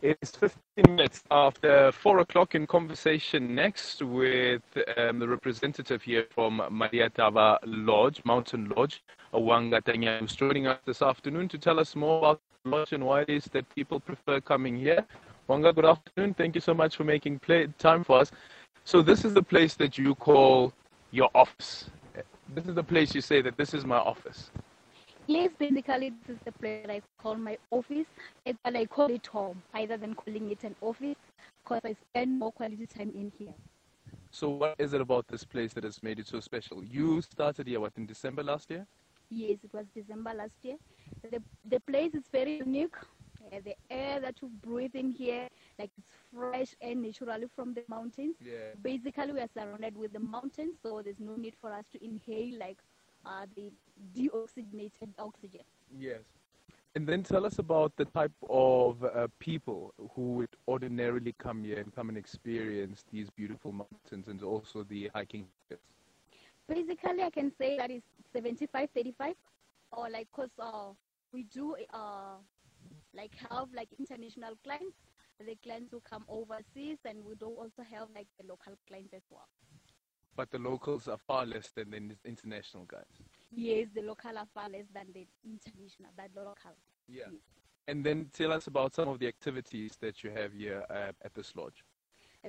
It's 15 minutes after 4 o'clock in conversation next with um, the representative here from Madi a Thavha Lodge, Mountain Lodge, Awanga Tanya, who's joining us this afternoon to tell us more about the lodge and why it is that people prefer coming here. Wanga, good afternoon. Thank you so much for making play, time for us. So this is the place that you call your office. This is the place you say that this is my office. Yes, basically this is the place I call my office, but I call it home, rather than calling it an office, because I spend more quality time in here. So what is it about this place that has made it so special? You started here, what, in December last year? Yes, it was December last year. The, the place is very unique. Uh, the air that you breathe in here, like it's fresh and naturally from the mountains. Yeah. Basically, we are surrounded with the mountains, so there's no need for us to inhale like uh, the deoxygenated oxygen. Yes. And then tell us about the type of uh, people who would ordinarily come here and come and experience these beautiful mountains and also the hiking. Basically, I can say that it's 75 35, or like, because uh, we do uh, like have like international clients, the clients who come overseas, and we do also have like the local clients as well. But the locals are far less than the international guys. Yes, the local are far less than the international, but the local. Yeah. Yes. And then tell us about some of the activities that you have here uh, at this lodge.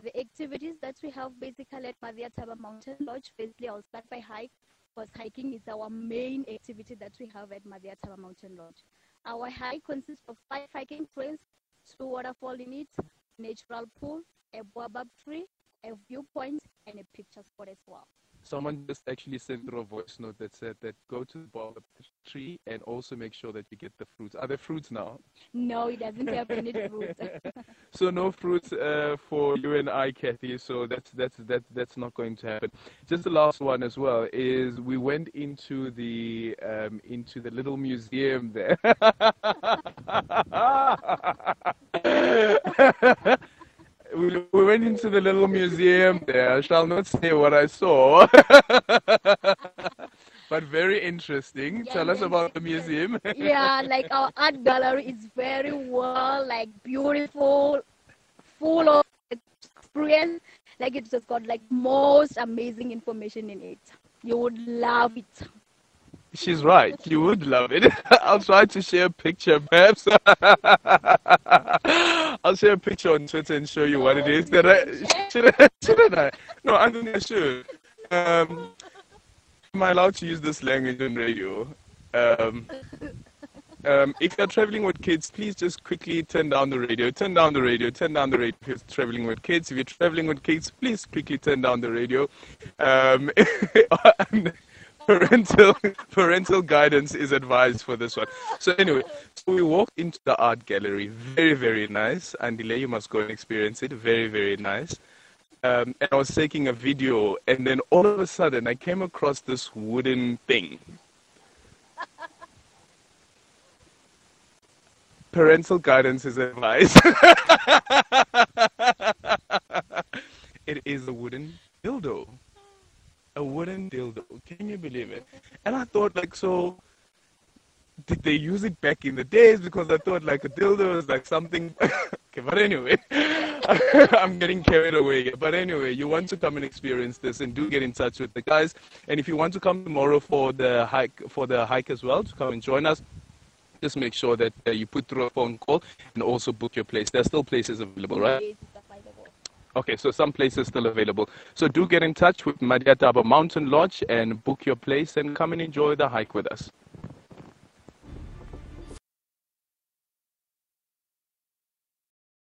The activities that we have basically at Madi a Thavha Mountain Lodge, firstly I'll start by hike, because hiking is our main activity that we have at Madi a Thavha Mountain Lodge. Our hike consists of five hiking trails, two waterfall in it, natural pool, a baobab tree, a viewpoint, and a picture spot as well. Someone just actually sent through a voice note that said that go to the bottom of the tree and also make sure that you get the fruits. Are there fruits now? No, it doesn't have any fruits. so no fruits uh, for you and I, Kathy. So that's that's that that's not going to happen. Just the last one as well is we went into the um, into the little museum there. we, we went into the little museum there. I shall not say what I saw. but very interesting. Yeah, Tell us about the museum. yeah, like our art gallery is very well, like beautiful, full of experience. Like it's just got like most amazing information in it. You would love it. She's right. You would love it. I'll try to share a picture, perhaps. I'll share a picture on Twitter and show you what it is. That I, should I? Shouldn't I? No, I should. Um, am I allowed to use this language on radio? Um, um, if you're traveling with kids, please just quickly turn down the radio. Turn down the radio. Turn down the radio if you're traveling with kids. If you're traveling with kids, please quickly turn down the radio. Um, parental parental guidance is advised for this one. So anyway, so we walked into the art gallery. Very very nice. Andile, you must go and experience it. Very very nice. Um, and I was taking a video, and then all of a sudden I came across this wooden thing. Parental guidance is advised. it is a wooden dildo a wooden dildo. Can you believe it? And I thought, like, so did they use it back in the days? Because I thought, like, a dildo is like something. okay, but anyway, I'm getting carried away. But anyway, you want to come and experience this, and do get in touch with the guys. And if you want to come tomorrow for the hike, for the hike as well, to come and join us. Just make sure that uh, you put through a phone call and also book your place. There are still places available, right? Okay, so some places still available. So do get in touch with Madi a Thavha Mountain Lodge and book your place and come and enjoy the hike with us.